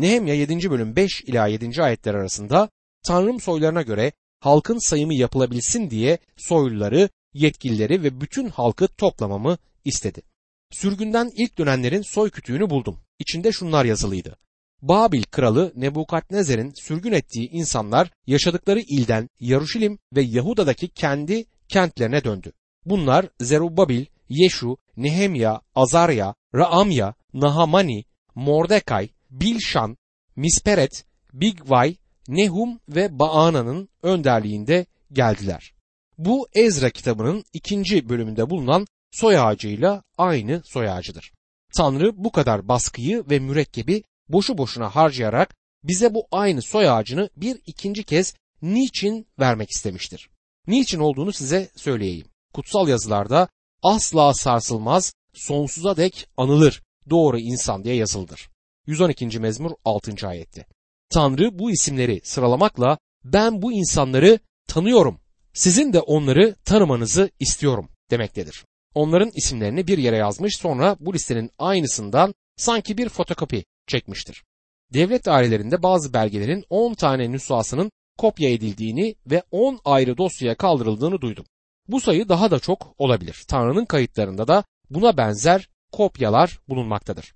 Nehemya 7. bölüm 5 ila 7. ayetler arasında Tanrım soylarına göre halkın sayımı yapılabilsin diye soyluları, yetkilileri ve bütün halkı toplamamı istedi. Sürgünden ilk dönenlerin soy kütüğünü buldum. İçinde şunlar yazılıydı. Babil kralı Nebukadnezer'in sürgün ettiği insanlar yaşadıkları ilden Yaruşilim ve Yahuda'daki kendi kentlerine döndü. Bunlar Zerubabil, Yeşu, Nehemya, Azarya, Raamya, Nahamani, Mordekay, Bilşan, Misperet, Bigvay, Nehum ve Baana'nın önderliğinde geldiler. Bu Ezra kitabının ikinci bölümünde bulunan soy ağacıyla aynı soy ağacıdır. Tanrı bu kadar baskıyı ve mürekkebi boşu boşuna harcayarak bize bu aynı soy ağacını bir ikinci kez niçin vermek istemiştir? Niçin olduğunu size söyleyeyim. Kutsal yazılarda asla sarsılmaz, sonsuza dek anılır doğru insan diye yazıldır. 112. mezmur 6. ayette. Tanrı bu isimleri sıralamakla ben bu insanları tanıyorum. Sizin de onları tanımanızı istiyorum demektedir. Onların isimlerini bir yere yazmış sonra bu listenin aynısından sanki bir fotokopi çekmiştir. Devlet dairelerinde bazı belgelerin 10 tane nüshasının kopya edildiğini ve 10 ayrı dosyaya kaldırıldığını duydum. Bu sayı daha da çok olabilir. Tanrı'nın kayıtlarında da buna benzer kopyalar bulunmaktadır.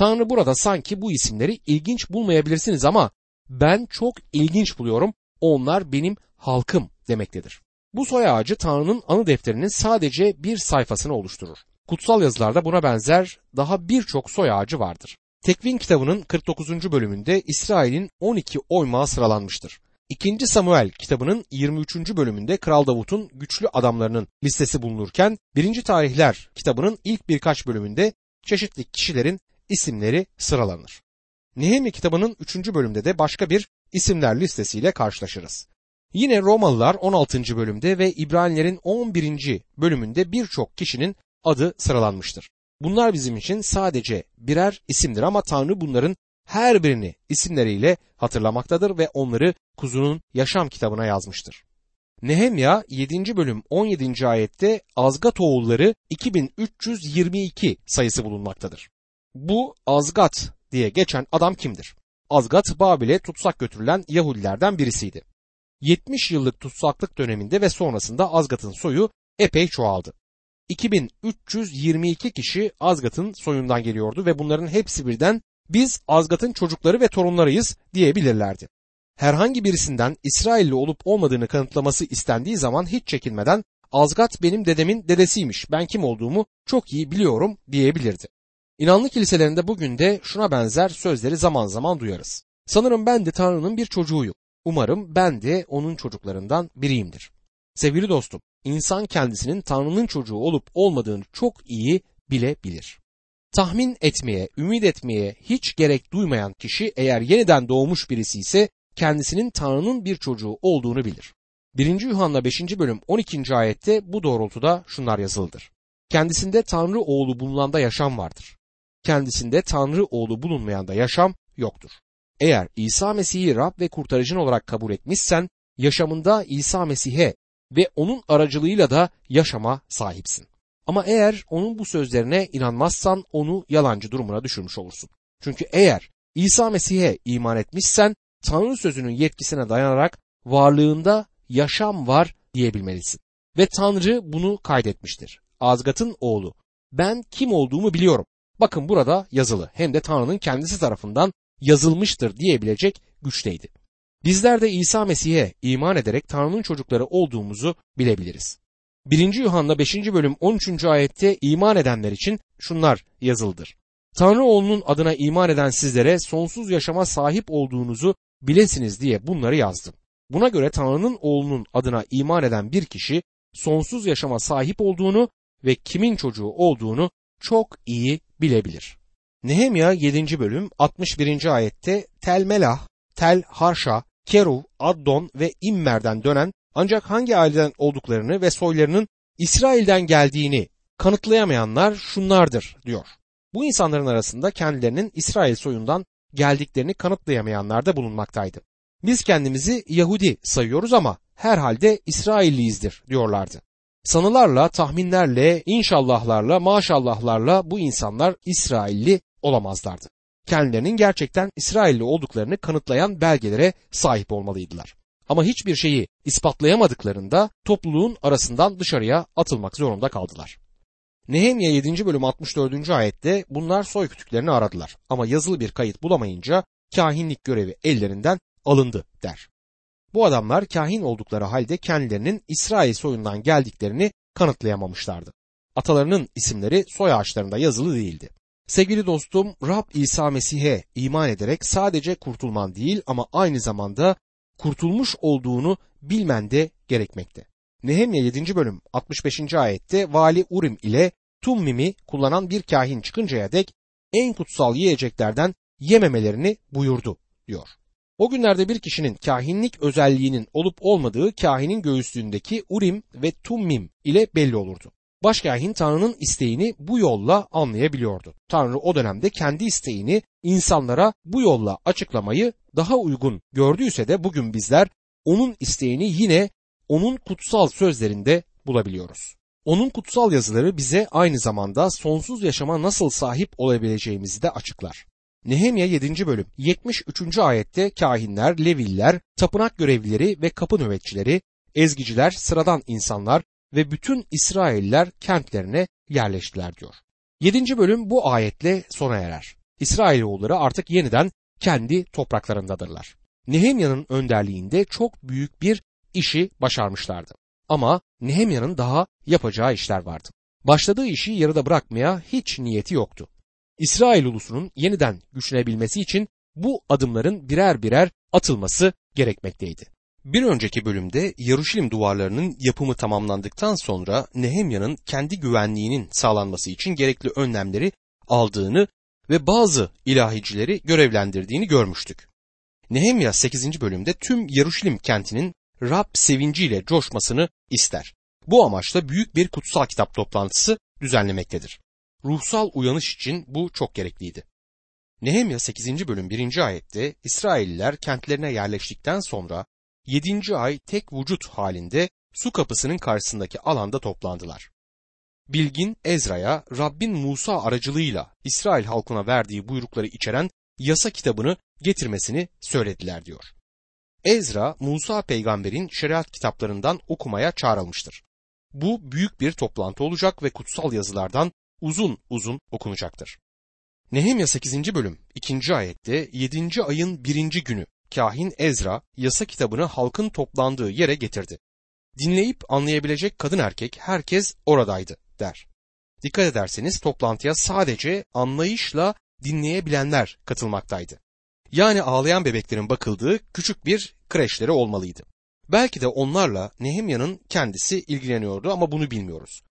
Tanrı burada sanki bu isimleri ilginç bulmayabilirsiniz ama ben çok ilginç buluyorum. Onlar benim halkım demektedir. Bu soy ağacı Tanrı'nın anı defterinin sadece bir sayfasını oluşturur. Kutsal yazılarda buna benzer daha birçok soy ağacı vardır. Tekvin kitabının 49. bölümünde İsrail'in 12 oymağı sıralanmıştır. 2. Samuel kitabının 23. bölümünde Kral Davut'un güçlü adamlarının listesi bulunurken 1. Tarihler kitabının ilk birkaç bölümünde çeşitli kişilerin isimleri sıralanır. Nehemi kitabının 3. bölümde de başka bir isimler listesiyle karşılaşırız. Yine Romalılar 16. bölümde ve İbranilerin 11. bölümünde birçok kişinin adı sıralanmıştır. Bunlar bizim için sadece birer isimdir ama Tanrı bunların her birini isimleriyle hatırlamaktadır ve onları kuzunun yaşam kitabına yazmıştır. Nehemya 7. bölüm 17. ayette Azgat oğulları 2322 sayısı bulunmaktadır. Bu Azgat diye geçen adam kimdir? Azgat Babil'e tutsak götürülen Yahudilerden birisiydi. 70 yıllık tutsaklık döneminde ve sonrasında Azgat'ın soyu epey çoğaldı. 2322 kişi Azgat'ın soyundan geliyordu ve bunların hepsi birden biz Azgat'ın çocukları ve torunlarıyız diyebilirlerdi. Herhangi birisinden İsrailli olup olmadığını kanıtlaması istendiği zaman hiç çekinmeden Azgat benim dedemin dedesiymiş ben kim olduğumu çok iyi biliyorum diyebilirdi. İnanlı kiliselerinde bugün de şuna benzer sözleri zaman zaman duyarız. Sanırım ben de Tanrı'nın bir çocuğuyum. Umarım ben de onun çocuklarından biriyimdir. Sevgili dostum, insan kendisinin Tanrı'nın çocuğu olup olmadığını çok iyi bilebilir. Tahmin etmeye, ümit etmeye hiç gerek duymayan kişi eğer yeniden doğmuş birisi ise kendisinin Tanrı'nın bir çocuğu olduğunu bilir. 1. Yuhanna 5. bölüm 12. ayette bu doğrultuda şunlar yazılıdır. Kendisinde Tanrı oğlu bulunanda yaşam vardır. Kendisinde Tanrı oğlu bulunmayanda yaşam yoktur. Eğer İsa Mesih'i Rab ve kurtarıcın olarak kabul etmişsen yaşamında İsa Mesih'e ve onun aracılığıyla da yaşama sahipsin. Ama eğer onun bu sözlerine inanmazsan onu yalancı durumuna düşürmüş olursun. Çünkü eğer İsa Mesih'e iman etmişsen Tanrı sözünün yetkisine dayanarak varlığında yaşam var diyebilmelisin. Ve Tanrı bunu kaydetmiştir. Azgat'ın oğlu. Ben kim olduğumu biliyorum. Bakın burada yazılı hem de Tanrı'nın kendisi tarafından yazılmıştır diyebilecek güçteydi. Bizler de İsa Mesih'e iman ederek Tanrı'nın çocukları olduğumuzu bilebiliriz. 1. Yuhanna 5. bölüm 13. ayette iman edenler için şunlar yazıldır. Tanrı oğlunun adına iman eden sizlere sonsuz yaşama sahip olduğunuzu bilesiniz diye bunları yazdım. Buna göre Tanrı'nın oğlunun adına iman eden bir kişi sonsuz yaşama sahip olduğunu ve kimin çocuğu olduğunu çok iyi bilebilir. Nehemya 7. bölüm 61. ayette Tel Melah, Tel Harşa, Keruv, Addon ve İmmer'den dönen ancak hangi aileden olduklarını ve soylarının İsrail'den geldiğini kanıtlayamayanlar şunlardır diyor. Bu insanların arasında kendilerinin İsrail soyundan geldiklerini kanıtlayamayanlar da bulunmaktaydı. Biz kendimizi Yahudi sayıyoruz ama herhalde İsrailliyizdir diyorlardı. Sanılarla, tahminlerle, inşallahlarla, maşallahlarla bu insanlar İsrailli olamazlardı. kendilerinin gerçekten İsrailli olduklarını kanıtlayan belgelere sahip olmalıydılar. Ama hiçbir şeyi ispatlayamadıklarında topluluğun arasından dışarıya atılmak zorunda kaldılar. Nehemya 7. bölüm 64. ayette bunlar soy kütüklerini aradılar ama yazılı bir kayıt bulamayınca kahinlik görevi ellerinden alındı der. Bu adamlar kahin oldukları halde kendilerinin İsrail soyundan geldiklerini kanıtlayamamışlardı. Atalarının isimleri soy ağaçlarında yazılı değildi. Sevgili dostum Rab İsa Mesih'e iman ederek sadece kurtulman değil ama aynı zamanda kurtulmuş olduğunu bilmen de gerekmekte. Nehemya 7. bölüm 65. ayette vali Urim ile Tummim'i kullanan bir kahin çıkıncaya dek en kutsal yiyeceklerden yememelerini buyurdu diyor. O günlerde bir kişinin kahinlik özelliğinin olup olmadığı kahinin göğüslüğündeki Urim ve Tummim ile belli olurdu. Başkahin Tanrı'nın isteğini bu yolla anlayabiliyordu. Tanrı o dönemde kendi isteğini insanlara bu yolla açıklamayı daha uygun gördüyse de bugün bizler onun isteğini yine onun kutsal sözlerinde bulabiliyoruz. Onun kutsal yazıları bize aynı zamanda sonsuz yaşama nasıl sahip olabileceğimizi de açıklar. Nehemya 7. bölüm 73. ayette kahinler, leviller, tapınak görevlileri ve kapı nöbetçileri, ezgiciler, sıradan insanlar ve bütün İsrailler kentlerine yerleştiler diyor. 7. bölüm bu ayetle sona erer. İsrailoğulları artık yeniden kendi topraklarındadırlar. Nehemya'nın önderliğinde çok büyük bir işi başarmışlardı. Ama Nehemya'nın daha yapacağı işler vardı. Başladığı işi yarıda bırakmaya hiç niyeti yoktu. İsrail ulusunun yeniden güçlenebilmesi için bu adımların birer birer atılması gerekmekteydi. Bir önceki bölümde Yaruşilim duvarlarının yapımı tamamlandıktan sonra Nehemya'nın kendi güvenliğinin sağlanması için gerekli önlemleri aldığını ve bazı ilahicileri görevlendirdiğini görmüştük. Nehemya 8. bölümde tüm Yaruşilim kentinin Rab sevinciyle coşmasını ister. Bu amaçla büyük bir kutsal kitap toplantısı düzenlemektedir. Ruhsal uyanış için bu çok gerekliydi. Nehemya 8. bölüm 1. ayette İsrailliler kentlerine yerleştikten sonra 7. ay tek vücut halinde su kapısının karşısındaki alanda toplandılar. Bilgin Ezra'ya Rabbin Musa aracılığıyla İsrail halkına verdiği buyrukları içeren yasa kitabını getirmesini söylediler diyor. Ezra Musa peygamberin şeriat kitaplarından okumaya çağrılmıştır. Bu büyük bir toplantı olacak ve kutsal yazılardan uzun uzun okunacaktır. Nehemya 8. bölüm 2. ayette 7. ayın 1. günü kahin Ezra yasa kitabını halkın toplandığı yere getirdi. Dinleyip anlayabilecek kadın erkek herkes oradaydı der. Dikkat ederseniz toplantıya sadece anlayışla dinleyebilenler katılmaktaydı. Yani ağlayan bebeklerin bakıldığı küçük bir kreşleri olmalıydı. Belki de onlarla Nehemya'nın kendisi ilgileniyordu ama bunu bilmiyoruz.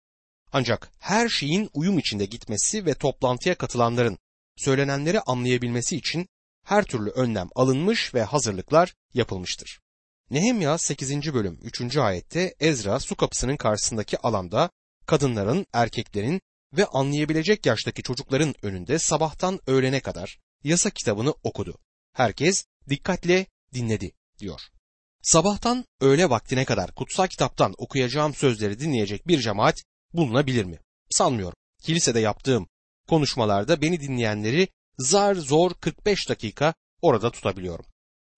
Ancak her şeyin uyum içinde gitmesi ve toplantıya katılanların söylenenleri anlayabilmesi için her türlü önlem alınmış ve hazırlıklar yapılmıştır. Nehemya 8. bölüm 3. ayette Ezra su kapısının karşısındaki alanda kadınların, erkeklerin ve anlayabilecek yaştaki çocukların önünde sabahtan öğlene kadar yasa kitabını okudu. Herkes dikkatle dinledi diyor. Sabahtan öğle vaktine kadar kutsal kitaptan okuyacağım sözleri dinleyecek bir cemaat bulunabilir mi? Sanmıyorum. Kilisede yaptığım konuşmalarda beni dinleyenleri zar zor 45 dakika orada tutabiliyorum.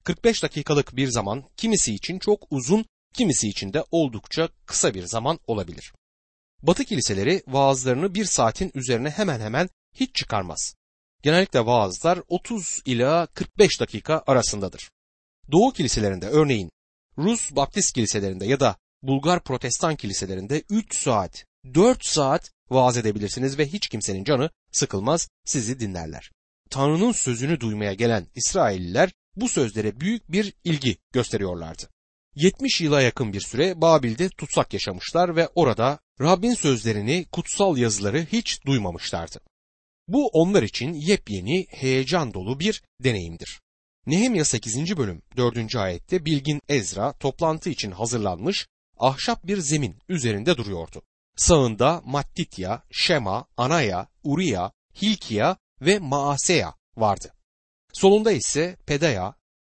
45 dakikalık bir zaman kimisi için çok uzun, kimisi için de oldukça kısa bir zaman olabilir. Batı kiliseleri vaazlarını bir saatin üzerine hemen hemen hiç çıkarmaz. Genellikle vaazlar 30 ila 45 dakika arasındadır. Doğu kiliselerinde örneğin Rus Baptist kiliselerinde ya da Bulgar Protestan kiliselerinde 3 saat, 4 saat vaaz edebilirsiniz ve hiç kimsenin canı sıkılmaz, sizi dinlerler. Tanrı'nın sözünü duymaya gelen İsrailliler bu sözlere büyük bir ilgi gösteriyorlardı. 70 yıla yakın bir süre Babil'de tutsak yaşamışlar ve orada Rabbin sözlerini, kutsal yazıları hiç duymamışlardı. Bu onlar için yepyeni, heyecan dolu bir deneyimdir. Nehemya 8. bölüm 4. ayette bilgin Ezra toplantı için hazırlanmış ahşap bir zemin üzerinde duruyordu. Sağında Mattitya, Şema, Anaya, Uriya, Hilkiya ve Maaseya vardı. Solunda ise Pedaya,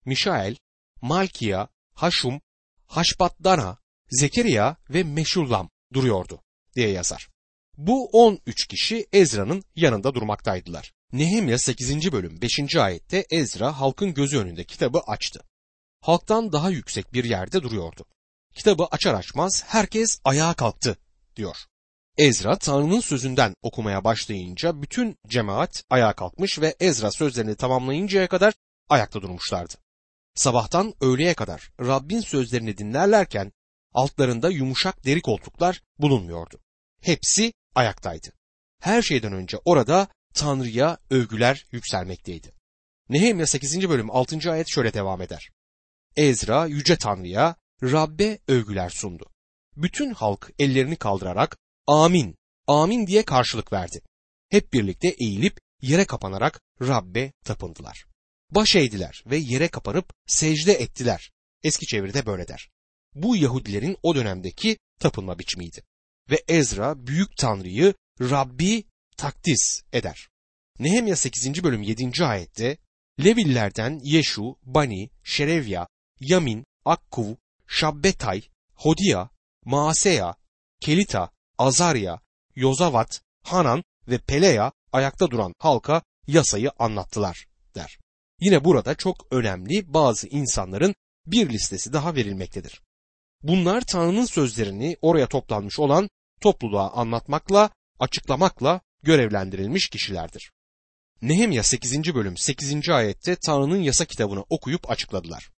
Mişael, Malkiya, Haşum, Haşbatdana, Zekeriya ve Meşullam duruyordu diye yazar. Bu 13 kişi Ezra'nın yanında durmaktaydılar. Nehemya 8. bölüm 5. ayette Ezra halkın gözü önünde kitabı açtı. Halktan daha yüksek bir yerde duruyordu. Kitabı açar açmaz herkes ayağa kalktı diyor. Ezra Tanrı'nın sözünden okumaya başlayınca bütün cemaat ayağa kalkmış ve Ezra sözlerini tamamlayıncaya kadar ayakta durmuşlardı. Sabahtan öğleye kadar Rabbin sözlerini dinlerlerken altlarında yumuşak deri koltuklar bulunmuyordu. Hepsi ayaktaydı. Her şeyden önce orada Tanrı'ya övgüler yükselmekteydi. Nehemya 8. bölüm 6. ayet şöyle devam eder. Ezra yüce Tanrı'ya Rabbe övgüler sundu. Bütün halk ellerini kaldırarak amin, amin diye karşılık verdi. Hep birlikte eğilip yere kapanarak Rabbe tapındılar. Baş eğdiler ve yere kapanıp secde ettiler. Eski çeviride böyle der. Bu Yahudilerin o dönemdeki tapınma biçimiydi. Ve Ezra büyük Tanrı'yı Rabbi takdis eder. Nehemya 8. bölüm 7. ayette Levillerden Yeşu, Bani, Şerevya, Yamin, Akkuv, Şabbetay, Hodia, Maaseya, Kelita, Azarya, Yozavat, Hanan ve Peleya ayakta duran halka yasayı anlattılar der. Yine burada çok önemli bazı insanların bir listesi daha verilmektedir. Bunlar Tanrı'nın sözlerini oraya toplanmış olan topluluğa anlatmakla, açıklamakla görevlendirilmiş kişilerdir. Nehemya 8. bölüm 8. ayette Tanrı'nın yasa kitabını okuyup açıkladılar.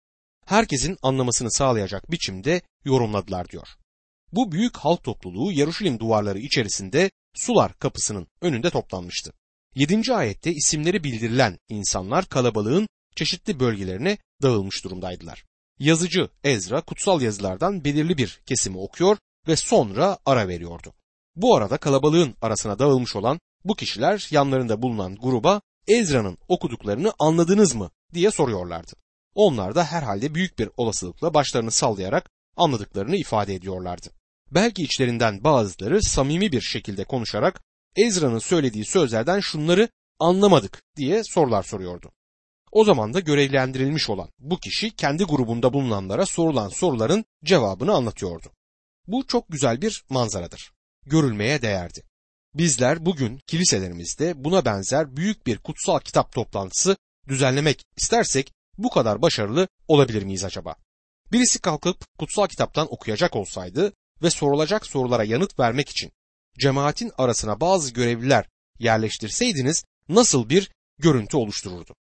Herkesin anlamasını sağlayacak biçimde yorumladılar diyor. Bu büyük halk topluluğu Yaruşilim duvarları içerisinde sular kapısının önünde toplanmıştı. 7. ayette isimleri bildirilen insanlar kalabalığın çeşitli bölgelerine dağılmış durumdaydılar. Yazıcı Ezra kutsal yazılardan belirli bir kesimi okuyor ve sonra ara veriyordu. Bu arada kalabalığın arasına dağılmış olan bu kişiler yanlarında bulunan gruba Ezra'nın okuduklarını anladınız mı diye soruyorlardı. Onlar da herhalde büyük bir olasılıkla başlarını sallayarak anladıklarını ifade ediyorlardı. Belki içlerinden bazıları samimi bir şekilde konuşarak Ezra'nın söylediği sözlerden şunları anlamadık diye sorular soruyordu. O zaman da görevlendirilmiş olan bu kişi kendi grubunda bulunanlara sorulan soruların cevabını anlatıyordu. Bu çok güzel bir manzaradır. Görülmeye değerdi. Bizler bugün kiliselerimizde buna benzer büyük bir kutsal kitap toplantısı düzenlemek istersek bu kadar başarılı olabilir miyiz acaba? Birisi kalkıp kutsal kitaptan okuyacak olsaydı ve sorulacak sorulara yanıt vermek için cemaatin arasına bazı görevliler yerleştirseydiniz nasıl bir görüntü oluştururdu?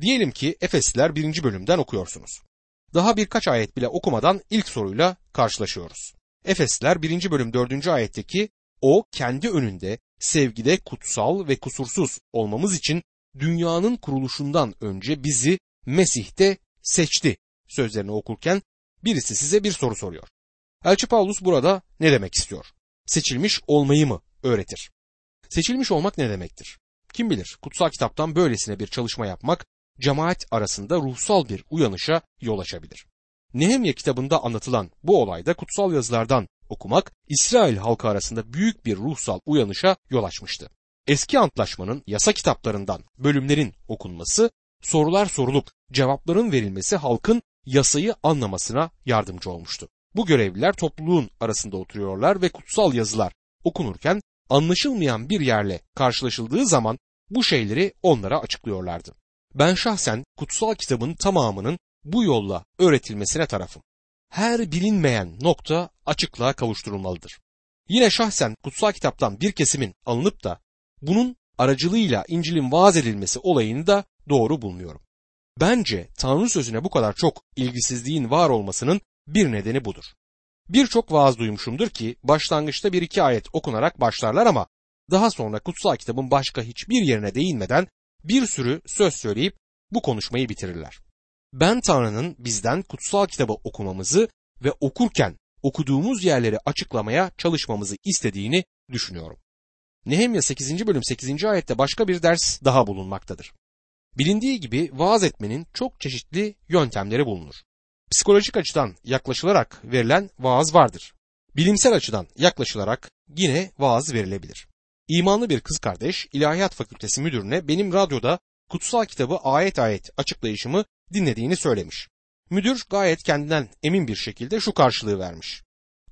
Diyelim ki Efesliler 1. bölümden okuyorsunuz. Daha birkaç ayet bile okumadan ilk soruyla karşılaşıyoruz. Efesliler 1. bölüm 4. ayetteki o kendi önünde sevgide kutsal ve kusursuz olmamız için dünyanın kuruluşundan önce bizi Mesih'te seçti sözlerini okurken birisi size bir soru soruyor. Elçi Paulus burada ne demek istiyor? Seçilmiş olmayı mı öğretir? Seçilmiş olmak ne demektir? Kim bilir kutsal kitaptan böylesine bir çalışma yapmak cemaat arasında ruhsal bir uyanışa yol açabilir. Nehemya kitabında anlatılan bu olayda kutsal yazılardan okumak İsrail halkı arasında büyük bir ruhsal uyanışa yol açmıştı. Eski antlaşmanın yasa kitaplarından bölümlerin okunması, sorular sorulup cevapların verilmesi halkın yasayı anlamasına yardımcı olmuştu. Bu görevliler topluluğun arasında oturuyorlar ve kutsal yazılar okunurken anlaşılmayan bir yerle karşılaşıldığı zaman bu şeyleri onlara açıklıyorlardı. Ben şahsen kutsal kitabın tamamının bu yolla öğretilmesine tarafım. Her bilinmeyen nokta açıklığa kavuşturulmalıdır. Yine şahsen kutsal kitaptan bir kesimin alınıp da bunun aracılığıyla İncil'in vaaz edilmesi olayını da doğru bulmuyorum. Bence Tanrı sözüne bu kadar çok ilgisizliğin var olmasının bir nedeni budur. Birçok vaaz duymuşumdur ki başlangıçta bir iki ayet okunarak başlarlar ama daha sonra kutsal kitabın başka hiçbir yerine değinmeden bir sürü söz söyleyip bu konuşmayı bitirirler. Ben Tanrı'nın bizden kutsal kitabı okumamızı ve okurken okuduğumuz yerleri açıklamaya çalışmamızı istediğini düşünüyorum. Nehemya 8. bölüm 8. ayette başka bir ders daha bulunmaktadır. Bilindiği gibi vaaz etmenin çok çeşitli yöntemleri bulunur. Psikolojik açıdan yaklaşılarak verilen vaaz vardır. Bilimsel açıdan yaklaşılarak yine vaaz verilebilir. İmanlı bir kız kardeş İlahiyat Fakültesi müdürüne benim radyoda kutsal kitabı ayet ayet açıklayışımı dinlediğini söylemiş. Müdür gayet kendinden emin bir şekilde şu karşılığı vermiş.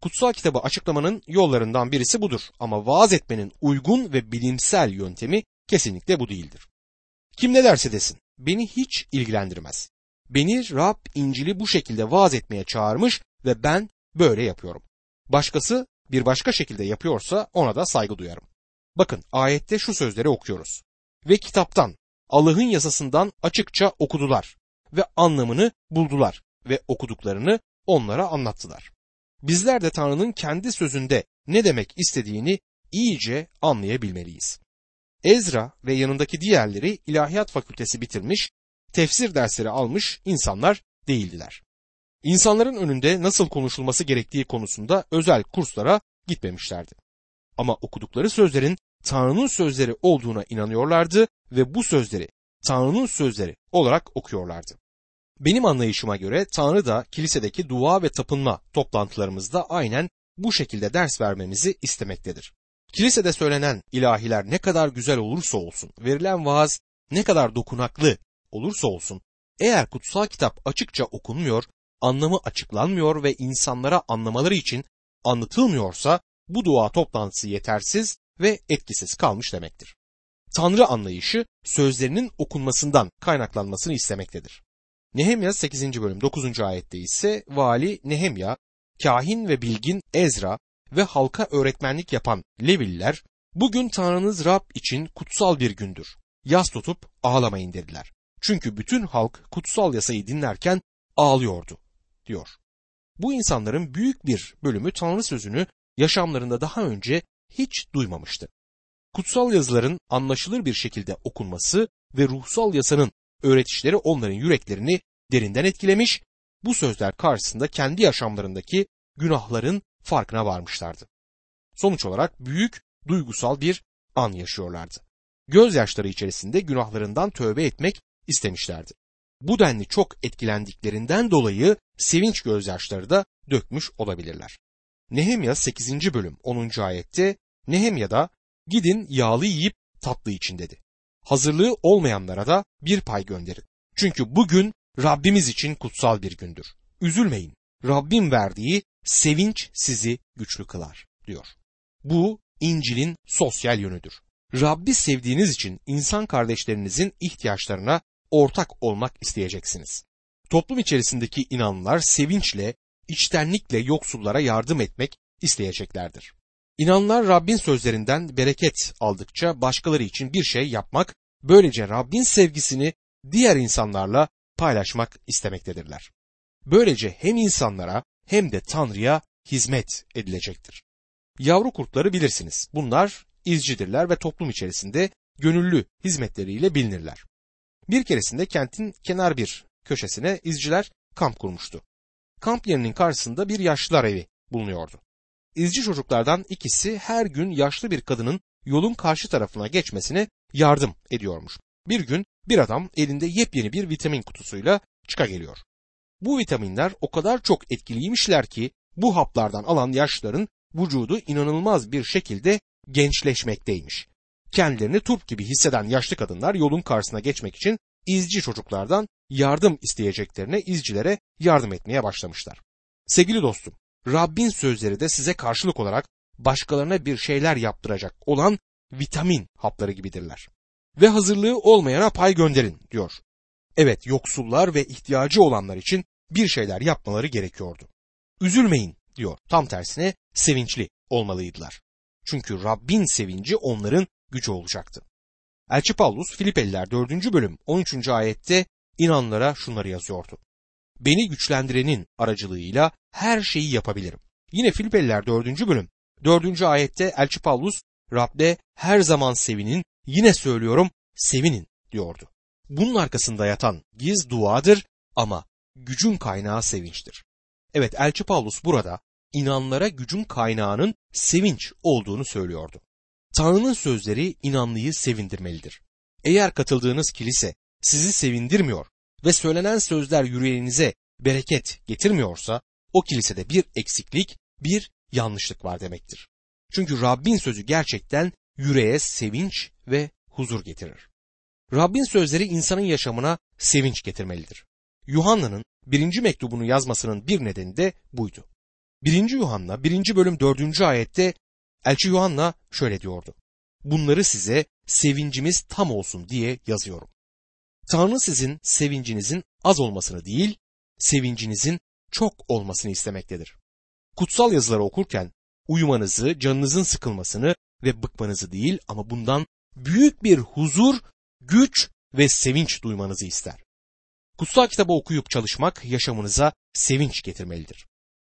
Kutsal kitabı açıklamanın yollarından birisi budur ama vaaz etmenin uygun ve bilimsel yöntemi kesinlikle bu değildir. Kim ne derse desin beni hiç ilgilendirmez. Beni Rab İncil'i bu şekilde vaaz etmeye çağırmış ve ben böyle yapıyorum. Başkası bir başka şekilde yapıyorsa ona da saygı duyarım. Bakın ayette şu sözleri okuyoruz. Ve kitaptan, Allah'ın yasasından açıkça okudular ve anlamını buldular ve okuduklarını onlara anlattılar. Bizler de Tanrı'nın kendi sözünde ne demek istediğini iyice anlayabilmeliyiz. Ezra ve yanındaki diğerleri ilahiyat fakültesi bitirmiş, tefsir dersleri almış insanlar değildiler. İnsanların önünde nasıl konuşulması gerektiği konusunda özel kurslara gitmemişlerdi. Ama okudukları sözlerin Tanrı'nın sözleri olduğuna inanıyorlardı ve bu sözleri Tanrı'nın sözleri olarak okuyorlardı. Benim anlayışıma göre Tanrı da kilisedeki dua ve tapınma toplantılarımızda aynen bu şekilde ders vermemizi istemektedir. Kilisede söylenen ilahiler ne kadar güzel olursa olsun, verilen vaaz ne kadar dokunaklı olursa olsun, eğer kutsal kitap açıkça okunmuyor, anlamı açıklanmıyor ve insanlara anlamaları için anlatılmıyorsa bu dua toplantısı yetersiz ve etkisiz kalmış demektir. Tanrı anlayışı sözlerinin okunmasından kaynaklanmasını istemektedir. Nehemya 8. bölüm 9. ayette ise vali Nehemya, kahin ve bilgin Ezra ve halka öğretmenlik yapan Levililer bugün Tanrınız Rab için kutsal bir gündür. Yas tutup ağlamayın dediler. Çünkü bütün halk kutsal yasayı dinlerken ağlıyordu diyor. Bu insanların büyük bir bölümü Tanrı sözünü yaşamlarında daha önce hiç duymamıştı. Kutsal yazıların anlaşılır bir şekilde okunması ve ruhsal yasanın öğretişleri onların yüreklerini derinden etkilemiş, bu sözler karşısında kendi yaşamlarındaki günahların farkına varmışlardı. Sonuç olarak büyük duygusal bir an yaşıyorlardı. Gözyaşları içerisinde günahlarından tövbe etmek istemişlerdi. Bu denli çok etkilendiklerinden dolayı sevinç gözyaşları da dökmüş olabilirler. Nehemya 8. bölüm 10. ayette Nehemya'da gidin yağlı yiyip tatlı için dedi. Hazırlığı olmayanlara da bir pay gönderin. Çünkü bugün Rabbimiz için kutsal bir gündür. Üzülmeyin. Rabbim verdiği sevinç sizi güçlü kılar diyor. Bu İncil'in sosyal yönüdür. Rabbi sevdiğiniz için insan kardeşlerinizin ihtiyaçlarına ortak olmak isteyeceksiniz. Toplum içerisindeki inanlılar sevinçle, içtenlikle yoksullara yardım etmek isteyeceklerdir. İnanlar Rabbin sözlerinden bereket aldıkça başkaları için bir şey yapmak, böylece Rabbin sevgisini diğer insanlarla paylaşmak istemektedirler. Böylece hem insanlara hem de Tanrı'ya hizmet edilecektir. Yavru kurtları bilirsiniz. Bunlar izcidirler ve toplum içerisinde gönüllü hizmetleriyle bilinirler. Bir keresinde kentin kenar bir köşesine izciler kamp kurmuştu. Kamp yerinin karşısında bir yaşlılar evi bulunuyordu. İzci çocuklardan ikisi her gün yaşlı bir kadının yolun karşı tarafına geçmesine yardım ediyormuş. Bir gün bir adam elinde yepyeni bir vitamin kutusuyla çıka geliyor. Bu vitaminler o kadar çok etkiliymişler ki bu haplardan alan yaşlıların vücudu inanılmaz bir şekilde gençleşmekteymiş. Kendilerini turp gibi hisseden yaşlı kadınlar yolun karşısına geçmek için izci çocuklardan yardım isteyeceklerine izcilere yardım etmeye başlamışlar. Sevgili dostum, Rabbin sözleri de size karşılık olarak başkalarına bir şeyler yaptıracak olan vitamin hapları gibidirler. Ve hazırlığı olmayana pay gönderin diyor. Evet yoksullar ve ihtiyacı olanlar için bir şeyler yapmaları gerekiyordu. Üzülmeyin diyor. Tam tersine sevinçli olmalıydılar. Çünkü Rabbin sevinci onların gücü olacaktı. Elçi Paulus Filipeliler 4. bölüm 13. ayette inanlara şunları yazıyordu. Beni güçlendirenin aracılığıyla her şeyi yapabilirim. Yine Filipeliler 4. bölüm 4. ayette Elçi Paulus Rab'de her zaman sevinin, yine söylüyorum sevinin diyordu. Bunun arkasında yatan giz duadır ama gücün kaynağı sevinçtir. Evet Elçi Paulus burada inanlara gücün kaynağının sevinç olduğunu söylüyordu. Tanrı'nın sözleri inanlıyı sevindirmelidir. Eğer katıldığınız kilise sizi sevindirmiyor ve söylenen sözler yüreğinize bereket getirmiyorsa o kilisede bir eksiklik, bir yanlışlık var demektir. Çünkü Rabbin sözü gerçekten yüreğe sevinç ve huzur getirir. Rabbin sözleri insanın yaşamına sevinç getirmelidir. Yuhanna'nın birinci mektubunu yazmasının bir nedeni de buydu. Birinci Yuhanna birinci bölüm dördüncü ayette Elçi Yuhanna şöyle diyordu. Bunları size sevincimiz tam olsun diye yazıyorum. Tanrı sizin sevincinizin az olmasını değil, sevincinizin çok olmasını istemektedir. Kutsal yazıları okurken uyumanızı, canınızın sıkılmasını ve bıkmanızı değil ama bundan büyük bir huzur, güç ve sevinç duymanızı ister. Kutsal kitabı okuyup çalışmak yaşamınıza sevinç getirmelidir.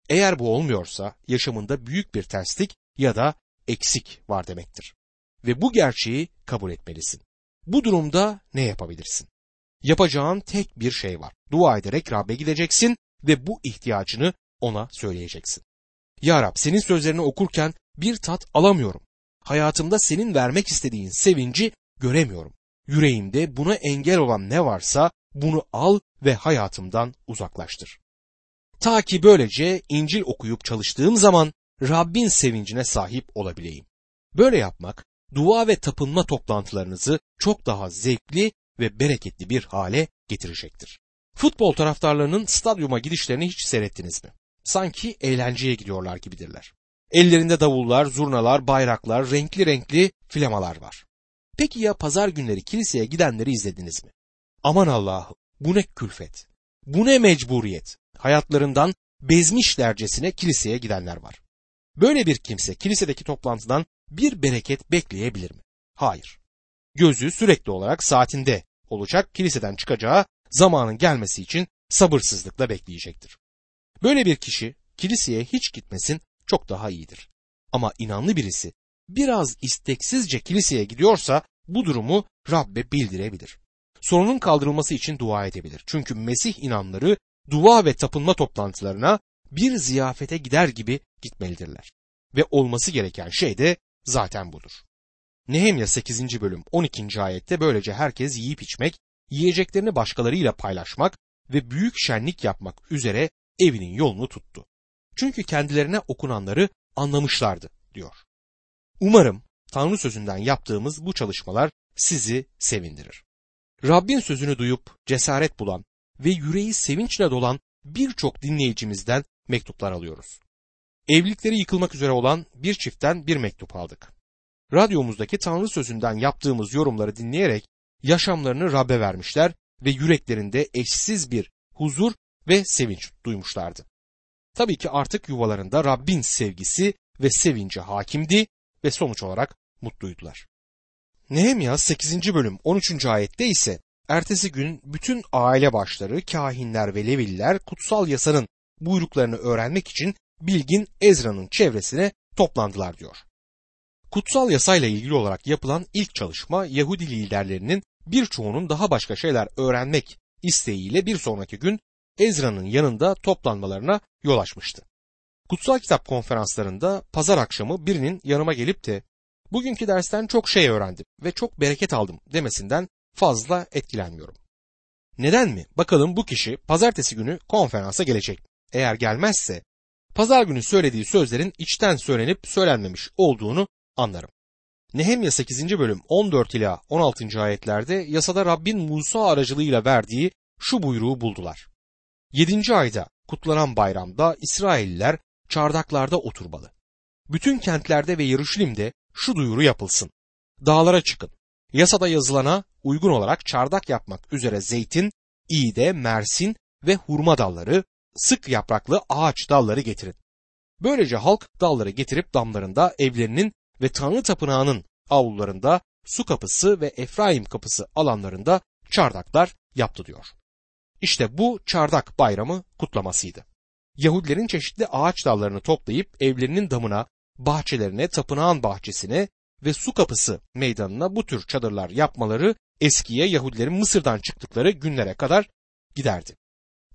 Eğer bu olmuyorsa yaşamında büyük bir terslik ya da eksik var demektir. Ve bu gerçeği kabul etmelisin. Bu durumda ne yapabilirsin? Yapacağın tek bir şey var. Dua ederek Rab'be gideceksin ve bu ihtiyacını ona söyleyeceksin. Ya Rab senin sözlerini okurken bir tat alamıyorum. Hayatımda senin vermek istediğin sevinci göremiyorum. Yüreğimde buna engel olan ne varsa bunu al ve hayatımdan uzaklaştır. Ta ki böylece İncil okuyup çalıştığım zaman Rabbin sevincine sahip olabileyim. Böyle yapmak dua ve tapınma toplantılarınızı çok daha zevkli ve bereketli bir hale getirecektir. Futbol taraftarlarının stadyuma gidişlerini hiç seyrettiniz mi? Sanki eğlenceye gidiyorlar gibidirler. Ellerinde davullar, zurnalar, bayraklar, renkli renkli flamalar var. Peki ya pazar günleri kiliseye gidenleri izlediniz mi? Aman Allah'ım bu ne külfet, bu ne mecburiyet. Hayatlarından bezmişlercesine kiliseye gidenler var. Böyle bir kimse kilisedeki toplantıdan bir bereket bekleyebilir mi? Hayır. Gözü sürekli olarak saatinde olacak kiliseden çıkacağı zamanın gelmesi için sabırsızlıkla bekleyecektir. Böyle bir kişi kiliseye hiç gitmesin çok daha iyidir. Ama inanlı birisi biraz isteksizce kiliseye gidiyorsa bu durumu Rabbe bildirebilir. Sorunun kaldırılması için dua edebilir. Çünkü Mesih inanları dua ve tapınma toplantılarına bir ziyafete gider gibi gitmelidirler. Ve olması gereken şey de zaten budur. Nehemya 8. bölüm 12. ayette böylece herkes yiyip içmek, yiyeceklerini başkalarıyla paylaşmak ve büyük şenlik yapmak üzere evinin yolunu tuttu. Çünkü kendilerine okunanları anlamışlardı diyor. Umarım Tanrı sözünden yaptığımız bu çalışmalar sizi sevindirir. Rabbin sözünü duyup cesaret bulan ve yüreği sevinçle dolan birçok dinleyicimizden mektuplar alıyoruz. Evlilikleri yıkılmak üzere olan bir çiftten bir mektup aldık. Radyomuzdaki Tanrı sözünden yaptığımız yorumları dinleyerek yaşamlarını Rab'be vermişler ve yüreklerinde eşsiz bir huzur ve sevinç duymuşlardı. Tabii ki artık yuvalarında Rabbin sevgisi ve sevinci hakimdi ve sonuç olarak mutluydular. Nehemya 8. bölüm 13. ayette ise ertesi gün bütün aile başları, kahinler ve leviller kutsal yasanın buyruklarını öğrenmek için bilgin Ezra'nın çevresine toplandılar diyor. Kutsal yasayla ilgili olarak yapılan ilk çalışma Yahudi liderlerinin birçoğunun daha başka şeyler öğrenmek isteğiyle bir sonraki gün Ezra'nın yanında toplanmalarına yol açmıştı. Kutsal kitap konferanslarında pazar akşamı birinin yanıma gelip de bugünkü dersten çok şey öğrendim ve çok bereket aldım demesinden fazla etkilenmiyorum. Neden mi? Bakalım bu kişi pazartesi günü konferansa gelecek. Eğer gelmezse pazar günü söylediği sözlerin içten söylenip söylenmemiş olduğunu anlarım. Nehemya 8. bölüm 14 ila 16. ayetlerde yasada Rabbin Musa aracılığıyla verdiği şu buyruğu buldular. 7. ayda kutlanan bayramda İsrailliler çardaklarda oturmalı. Bütün kentlerde ve Yeruşalim'de şu duyuru yapılsın. Dağlara çıkın. Yasada yazılana uygun olarak çardak yapmak üzere zeytin, iğde, mersin ve hurma dalları, sık yapraklı ağaç dalları getirin. Böylece halk dalları getirip damlarında evlerinin ve Tanrı tapınağının avlularında su kapısı ve Efraim kapısı alanlarında çardaklar yaptı diyor. İşte bu çardak bayramı kutlamasıydı. Yahudilerin çeşitli ağaç dallarını toplayıp evlerinin damına, bahçelerine, tapınağın bahçesine ve su kapısı meydanına bu tür çadırlar yapmaları eskiye Yahudilerin Mısır'dan çıktıkları günlere kadar giderdi.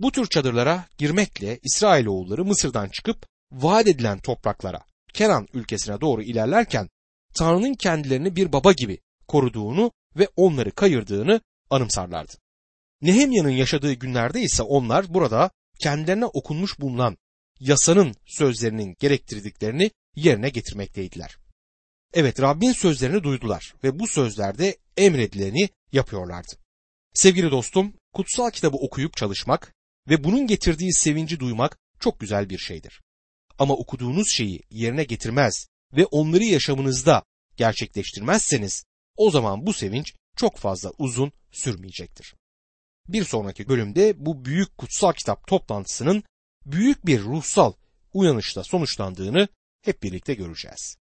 Bu tür çadırlara girmekle İsrailoğulları Mısır'dan çıkıp vaat edilen topraklara, Kenan ülkesine doğru ilerlerken Tanrı'nın kendilerini bir baba gibi koruduğunu ve onları kayırdığını anımsarlardı. Nehemya'nın yaşadığı günlerde ise onlar burada kendilerine okunmuş bulunan yasanın sözlerinin gerektirdiklerini yerine getirmekteydiler. Evet Rabbin sözlerini duydular ve bu sözlerde emredileni yapıyorlardı. Sevgili dostum, kutsal kitabı okuyup çalışmak ve bunun getirdiği sevinci duymak çok güzel bir şeydir. Ama okuduğunuz şeyi yerine getirmez ve onları yaşamınızda gerçekleştirmezseniz o zaman bu sevinç çok fazla uzun sürmeyecektir. bir sonraki bölümde bu büyük kutsal kitap toplantısının büyük bir ruhsal uyanışla sonuçlandığını hep birlikte göreceğiz.